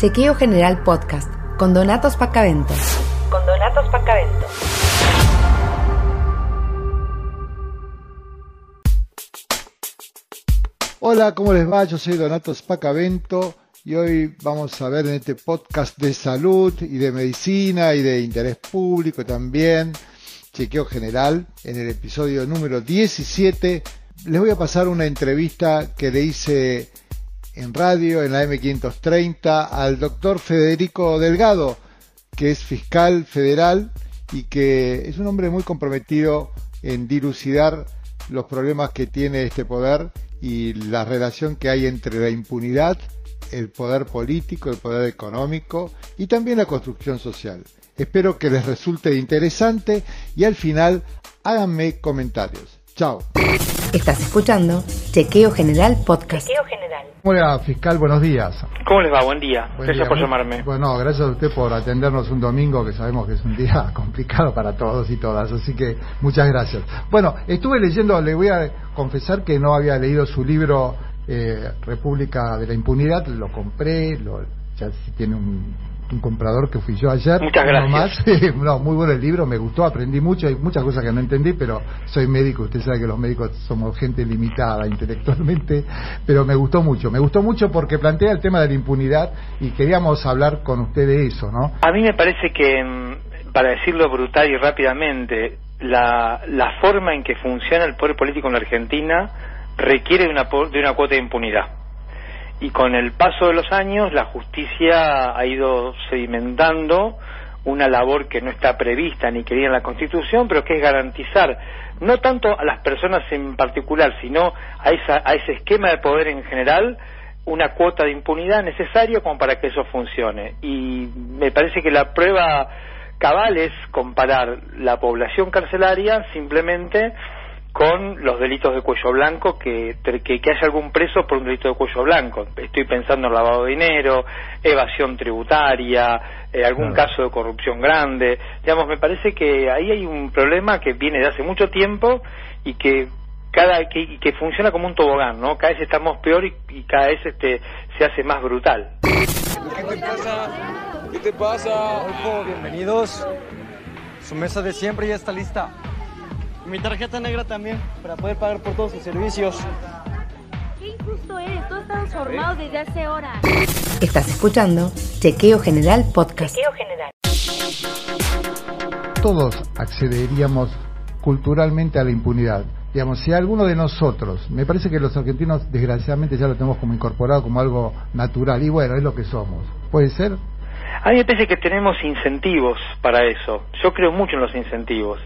Chequeo General Podcast con Donatos Pacavento. Con Donatos Pacavento. Hola, ¿cómo les va? Yo soy Donatos Pacavento y hoy vamos a ver en este podcast de salud y de medicina y de interés público también, chequeo general, en el episodio número 17, les voy a pasar una entrevista que le hice en radio, en la M530, al doctor Federico Delgado, que es fiscal federal y que es un hombre muy comprometido en dilucidar los problemas que tiene este poder y la relación que hay entre la impunidad, el poder político, el poder económico y también la construcción social. Espero que les resulte interesante y al final háganme comentarios. Chao. Estás escuchando Chequeo General Podcast. Chequeo General. Hola, fiscal, buenos días. ¿Cómo les va? Buen día. gracias por llamarme. Bueno, gracias a usted por atendernos un domingo que sabemos que es un día complicado para todos y todas, así que muchas gracias. Bueno, estuve leyendo, le voy a confesar que no había leído su libro eh, República de la Impunidad, lo compré, lo, ya tiene un un comprador que fui yo ayer. Muchas gracias. no, muy bueno el libro, me gustó, aprendí mucho, hay muchas cosas que no entendí, pero soy médico, usted sabe que los médicos somos gente limitada intelectualmente, pero me gustó mucho, me gustó mucho porque plantea el tema de la impunidad y queríamos hablar con usted de eso, ¿no? A mí me parece que, mm, para decirlo brutal y rápidamente, la, la forma en que funciona el poder político en la Argentina requiere de una, de una cuota de impunidad y con el paso de los años la justicia ha ido sedimentando una labor que no está prevista ni querida en la Constitución, pero que es garantizar no tanto a las personas en particular, sino a, esa, a ese esquema de poder en general, una cuota de impunidad necesaria como para que eso funcione. Y me parece que la prueba cabal es comparar la población carcelaria simplemente con los delitos de cuello blanco, que, que, haya algún preso por un delito de cuello blanco. Estoy pensando en lavado de dinero, evasión tributaria, eh, algún caso de corrupción grande. Digamos, me parece que ahí hay un problema que viene de hace mucho tiempo y que cada que, que funciona como un tobogán, ¿no? Cada vez estamos peor y, cada vez este se hace más brutal. ¿Qué te pasa? ¿Qué te pasa? bienvenidos. Su mesa de siempre ya está lista. Mi tarjeta negra también, para poder pagar por todos sus servicios. Qué injusto es, todo está transformado desde hace horas. Estás escuchando Chequeo General Podcast. Chequeo General. Todos accederíamos culturalmente a la impunidad. Digamos, si alguno de nosotros, me parece que los argentinos desgraciadamente ya lo tenemos como incorporado como algo natural, y bueno, es lo que somos. ¿Puede ser? A mí me parece que tenemos incentivos para eso. Yo creo mucho en los incentivos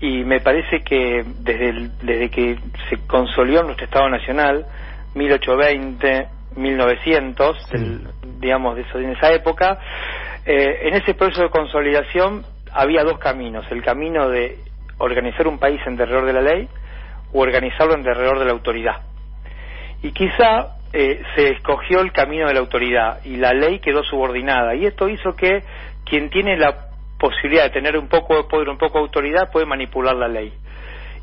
y me parece que desde, desde que se consolidó nuestro Estado Nacional, 1820, 1900, digamos, de, eso, en esa época, eh, en ese proceso de consolidación había dos caminos, el camino de organizar un país en derredor de la ley o organizarlo en derredor de la autoridad. Y quizá eh, se escogió el camino de la autoridad y la ley quedó subordinada. Y esto hizo que quien tiene la posibilidad de tener un poco de poder, un poco de autoridad, puede manipular la ley.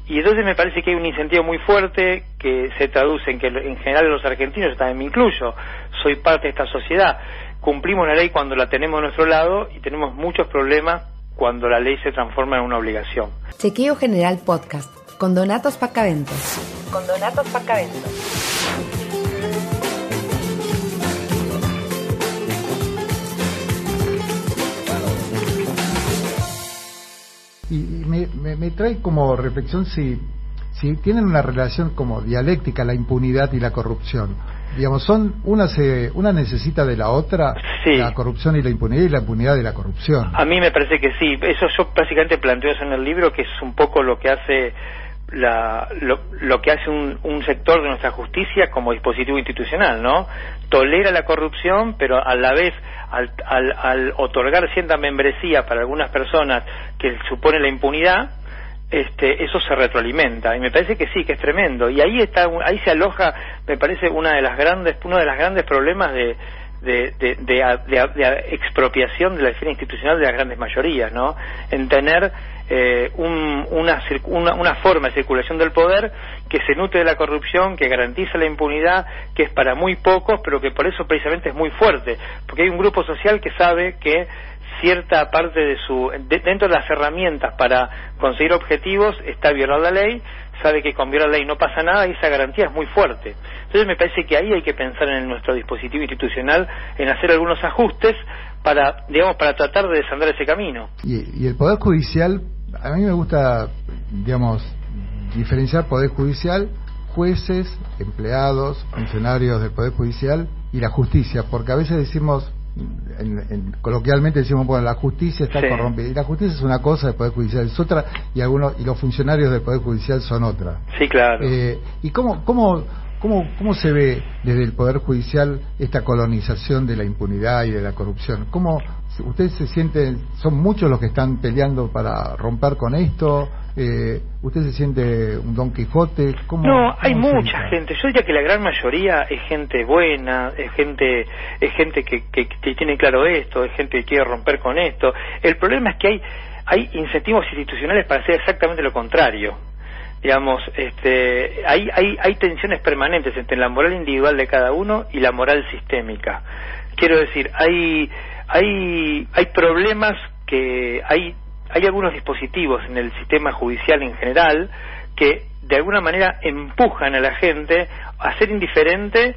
Y entonces me parece que hay un incentivo muy fuerte que se traduce en que en general los argentinos, también me incluyo, soy parte de esta sociedad, cumplimos la ley cuando la tenemos a nuestro lado y tenemos muchos problemas cuando la ley se transforma en una obligación. Chequeo General Podcast con Donatos Pacaventos. Con Donatos Pacaventos. Y, me, me, trae como reflexión si, si tienen una relación como dialéctica la impunidad y la corrupción. Digamos, son una se, una necesita de la otra, la corrupción y la impunidad y la impunidad de la corrupción. A mí me parece que sí. Eso yo básicamente planteo eso en el libro, que es un poco lo que hace la, lo, lo, que hace un, un, sector de nuestra justicia como dispositivo institucional, ¿no? Tolera la corrupción, pero a la vez al, al, al otorgar cierta membresía para algunas personas que supone la impunidad, este, eso se retroalimenta y me parece que sí, que es tremendo y ahí está, ahí se aloja, me parece una de las grandes, uno de los grandes problemas de, de, de, de, expropiación de la esfera institucional de las grandes mayorías, ¿no? En tener eh, un, una, una, una, forma de circulación del poder que se nutre de la corrupción, que garantiza la impunidad, que es para muy pocos, pero que por eso precisamente es muy fuerte, porque hay un grupo social que sabe que cierta parte de su dentro de las herramientas para conseguir objetivos está violar la ley sabe que con la ley no pasa nada y esa garantía es muy fuerte. Entonces me parece que ahí hay que pensar en nuestro dispositivo institucional en hacer algunos ajustes para digamos para tratar de desandar ese camino. Y, y el poder judicial a mí me gusta digamos diferenciar poder judicial jueces empleados funcionarios del poder judicial y la justicia porque a veces decimos en, coloquialmente decimos bueno la justicia está corrompida. Y la justicia es una cosa el poder judicial es otra y algunos y los funcionarios del poder judicial son otra. Sí claro. Eh, y cómo cómo cómo cómo se ve desde el poder judicial esta colonización de la impunidad y de la corrupción cómo ustedes se sienten son muchos los que están peleando para romper con esto eh, ¿Usted se siente un Don Quijote? no, hay mucha gente. Yo diría que la gran mayoría es gente buena, es gente, es gente que, que, tiene claro esto, es gente que quiere romper con esto. El problema es que hay, hay incentivos institucionales para hacer exactamente lo contrario digamos, este, hay, hay, hay tensiones permanentes entre la moral individual de cada uno y la moral sistémica. Quiero decir, hay, hay, hay problemas que hay hay algunos dispositivos en el sistema judicial en general que de alguna manera empujan a la gente a ser indiferente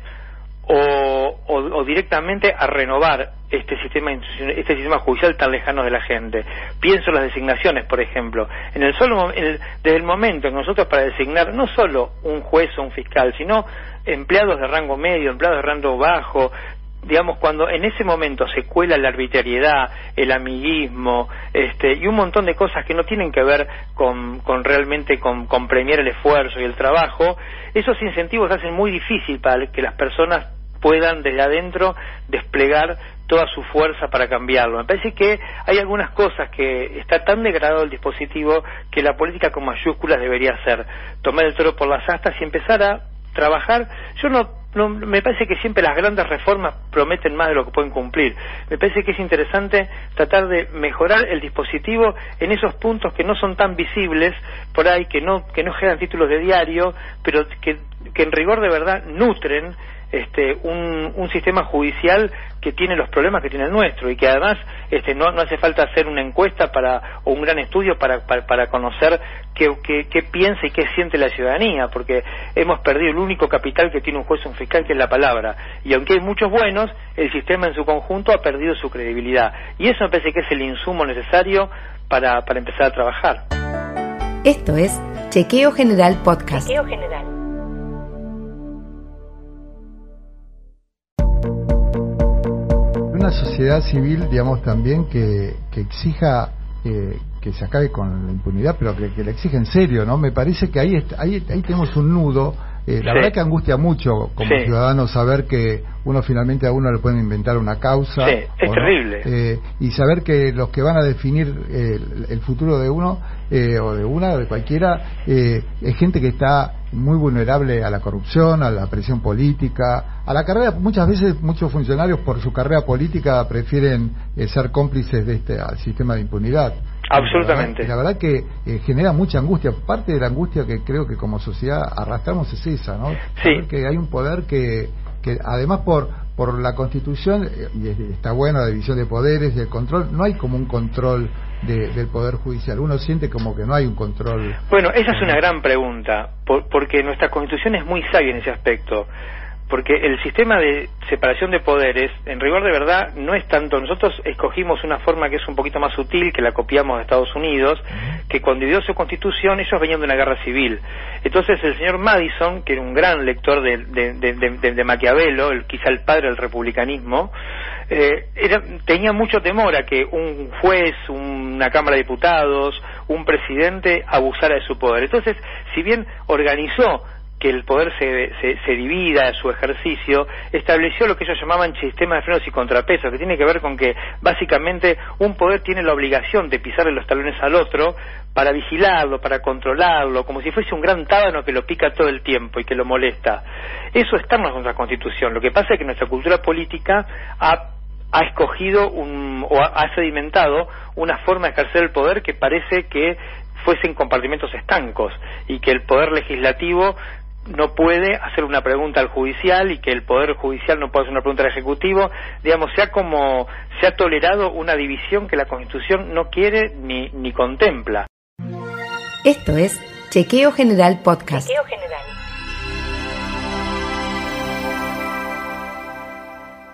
o, directamente a renovar este sistema este sistema judicial tan lejano de la gente. Pienso en las designaciones, por ejemplo. En el solo desde el momento en que nosotros para designar no solo un juez o un fiscal, sino empleados de rango medio, empleados de rango bajo, digamos, cuando en ese momento se cuela la arbitrariedad, el amiguismo, este, y un montón de cosas que no tienen que ver con, con realmente con, con, premiar el esfuerzo y el trabajo, esos incentivos hacen muy difícil para que las personas puedan desde adentro desplegar toda su fuerza para cambiarlo. Me parece que hay algunas cosas que está tan degradado el dispositivo que la política con mayúsculas debería ser tomar el toro por las astas y empezar a trabajar. Yo no no, me parece que siempre las grandes reformas prometen más de lo que pueden cumplir. Me parece que es interesante tratar de mejorar el dispositivo en esos puntos que no son tan visibles por ahí, que no, que no generan títulos de diario, pero que, que en rigor de verdad nutren este, un, un, sistema judicial que tiene los problemas que tiene el nuestro y que además este, no, no hace falta hacer una encuesta para, o un gran estudio para, para, conocer qué, qué, piensa y qué siente la ciudadanía, porque hemos perdido el único capital que tiene un juez o un fiscal, que es la palabra. Y aunque hay muchos buenos, el sistema en su conjunto ha perdido su credibilidad. Y eso me parece que es el insumo necesario para, para empezar a trabajar. Esto es Chequeo General Podcast. Chequeo General. Sociedad civil, digamos, también que, que exija eh, que se acabe con la impunidad, pero que, que le exija en serio, ¿no? Me parece que ahí, ahí, ahí tenemos un nudo. Eh, la verdad que angustia mucho como ciudadano saber que uno finalmente a uno le pueden inventar una causa. es terrible. Eh, y saber que los que van a definir el, futuro de uno o de una, de cualquiera, es gente que está muy vulnerable a la corrupción, a la presión política, a la carrera. Muchas veces muchos funcionarios por su carrera política prefieren eh, ser cómplices de este sistema de impunidad. Absolutamente. La verdad, que eh, genera mucha angustia. Parte de la angustia que creo que como sociedad arrastramos es esa, ¿no? Sí. que hay un poder que, que además por por la Constitución, eh, y está bueno la división de poderes y el control, no hay como un control del Poder Judicial. Uno siente como que no hay un control. Bueno, esa es una gran pregunta, porque nuestra Constitución es muy sabia en ese aspecto porque el sistema de separación de poderes, en rigor de verdad, no es tanto. Nosotros escogimos una forma que es un poquito más sutil, que la copiamos de Estados Unidos, que cuando dio su constitución, ellos venían de una guerra civil. Entonces, el señor Madison, que era un gran lector de, Maquiavelo, el, quizá el padre del republicanismo, eh, tenía mucho temor a que un juez, una Cámara de Diputados, un presidente abusara de su poder. Entonces, si bien organizó que el poder se, se, divida su ejercicio, estableció lo que ellos llamaban sistema de frenos y contrapesos, que tiene que ver con que básicamente un poder tiene la obligación de pisarle los talones al otro para vigilarlo, para controlarlo, como si fuese un gran tábano que lo pica todo el tiempo y que lo molesta. Eso está en nuestra constitución. Lo que pasa es que nuestra cultura política ha ha escogido un, o ha sedimentado una forma de ejercer el poder que parece que fuesen compartimentos estancos y que el poder legislativo no puede hacer una pregunta al judicial y que el poder judicial no puede hacer una pregunta al ejecutivo, digamos, se ha como se ha tolerado una división que la Constitución no quiere ni, ni contempla. Esto es Chequeo General Podcast. Chequeo General.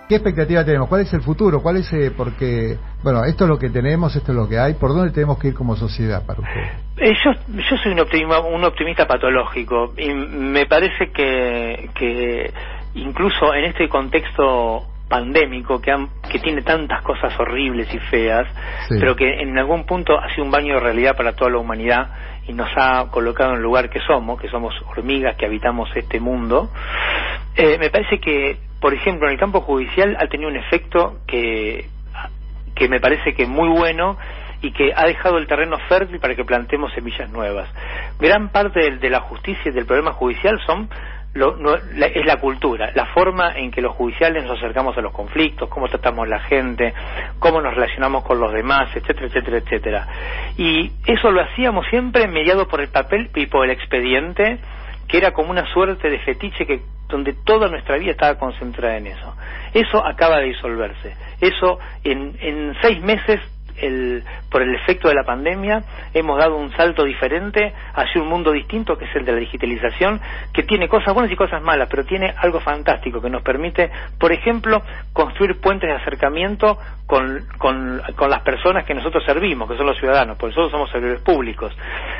¿Qué expectativa tenemos? ¿Cuál es el futuro? ¿Cuál es, eh, porque, bueno, esto es lo que tenemos, esto es lo que hay, ¿por dónde tenemos que ir como sociedad para usted? Eh, yo, yo soy un optimista, un optimista patológico y me parece que, que incluso en este contexto pandémico que, que tiene tantas cosas horribles y feas, pero que en algún punto ha sido un baño de realidad para toda la humanidad y nos ha colocado en el lugar que somos, que somos hormigas que habitamos este mundo, eh, me parece que por ejemplo, en el campo judicial ha tenido un efecto que, que me parece que muy bueno y que ha dejado el terreno fértil para que plantemos semillas nuevas. Gran parte de, la justicia y del problema judicial son lo, es la cultura, la forma en que los judiciales nos acercamos a los conflictos, cómo tratamos la gente, cómo nos relacionamos con los demás, etcétera, etcétera, etcétera. Y eso lo hacíamos siempre mediado por el papel y por el expediente, que era como una suerte de fetiche que donde toda nuestra vida estaba concentrada en eso. Eso acaba de disolverse. Eso en, seis meses el, por el efecto de la pandemia, hemos dado un salto diferente hacia un mundo distinto, que es el de la digitalización, que tiene cosas buenas y cosas malas, pero tiene algo fantástico que nos permite, por ejemplo, construir puentes de acercamiento con, con, las personas que nosotros servimos, que son los ciudadanos, porque nosotros somos servidores públicos.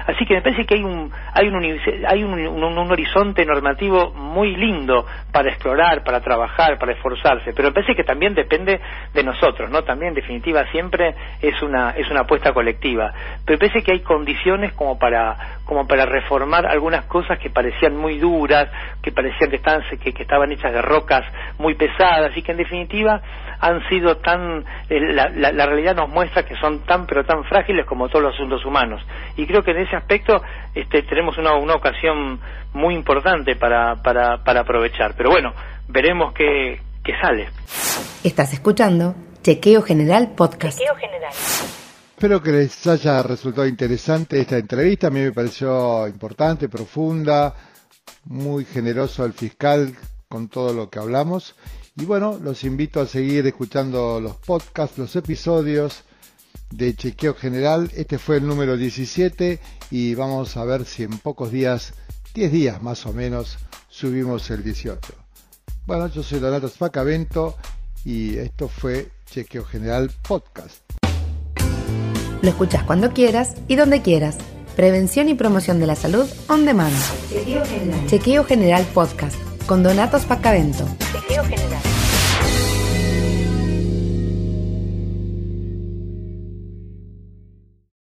Así que me parece que hay un, hay un, hay un, horizonte normativo muy lindo para explorar, para trabajar, para esforzarse, pero me parece que también depende de nosotros, ¿no? También, en definitiva, siempre es una, es una apuesta colectiva. Pero parece que hay condiciones como para, como para reformar algunas cosas que parecían muy duras, que parecían que estaban, que, que estaban hechas de rocas muy pesadas y que en definitiva han sido tan, eh, la, la, realidad nos muestra que son tan pero tan frágiles como todos los asuntos humanos. Y creo que en ese aspecto este, tenemos una, una ocasión muy importante para, para, para aprovechar. Pero bueno, veremos qué, qué sale. Estás escuchando Chequeo General Podcast. Espero que les haya resultado interesante esta entrevista. A mí me pareció importante, profunda, muy generoso el fiscal con todo lo que hablamos. Y bueno, los invito a seguir escuchando los podcasts, los episodios de Chequeo General. Este fue el número 17 y vamos a ver si en pocos días, 10 días más o menos, subimos el 18. Bueno, yo soy Donato Spacavento y esto fue Chequeo General Podcast. Lo escuchas cuando quieras y donde quieras. Prevención y promoción de la salud on demand. Chequeo General. Chequeo General Podcast con Donato Spacavento. Chequeo General.